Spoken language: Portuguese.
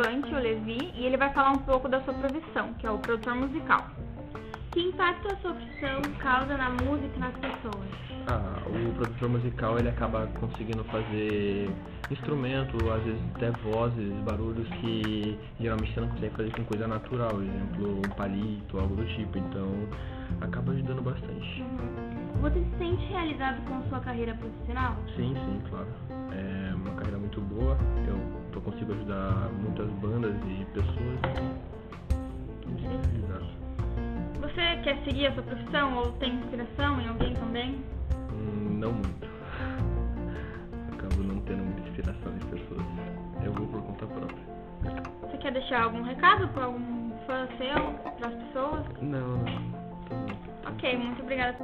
participante, o Levi, e ele vai falar um pouco da sua profissão, que é o produtor musical. Que impacto a sua profissão causa na música e nas pessoas? Ah, o produtor musical ele acaba conseguindo fazer instrumento, às vezes até vozes, barulhos que geralmente você não consegue fazer com coisa natural, por exemplo, um palito, algo do tipo. Então acaba ajudando bastante. Você se sente realizado com sua carreira profissional? Sim, sim, claro. É Você quer seguir a sua profissão ou tem inspiração em alguém também? Não muito. Acabo não tendo muita inspiração em pessoas. Eu vou por conta própria. Você quer deixar algum recado para algum fã seu, para as pessoas? Não, não. Tô. Ok, muito obrigada.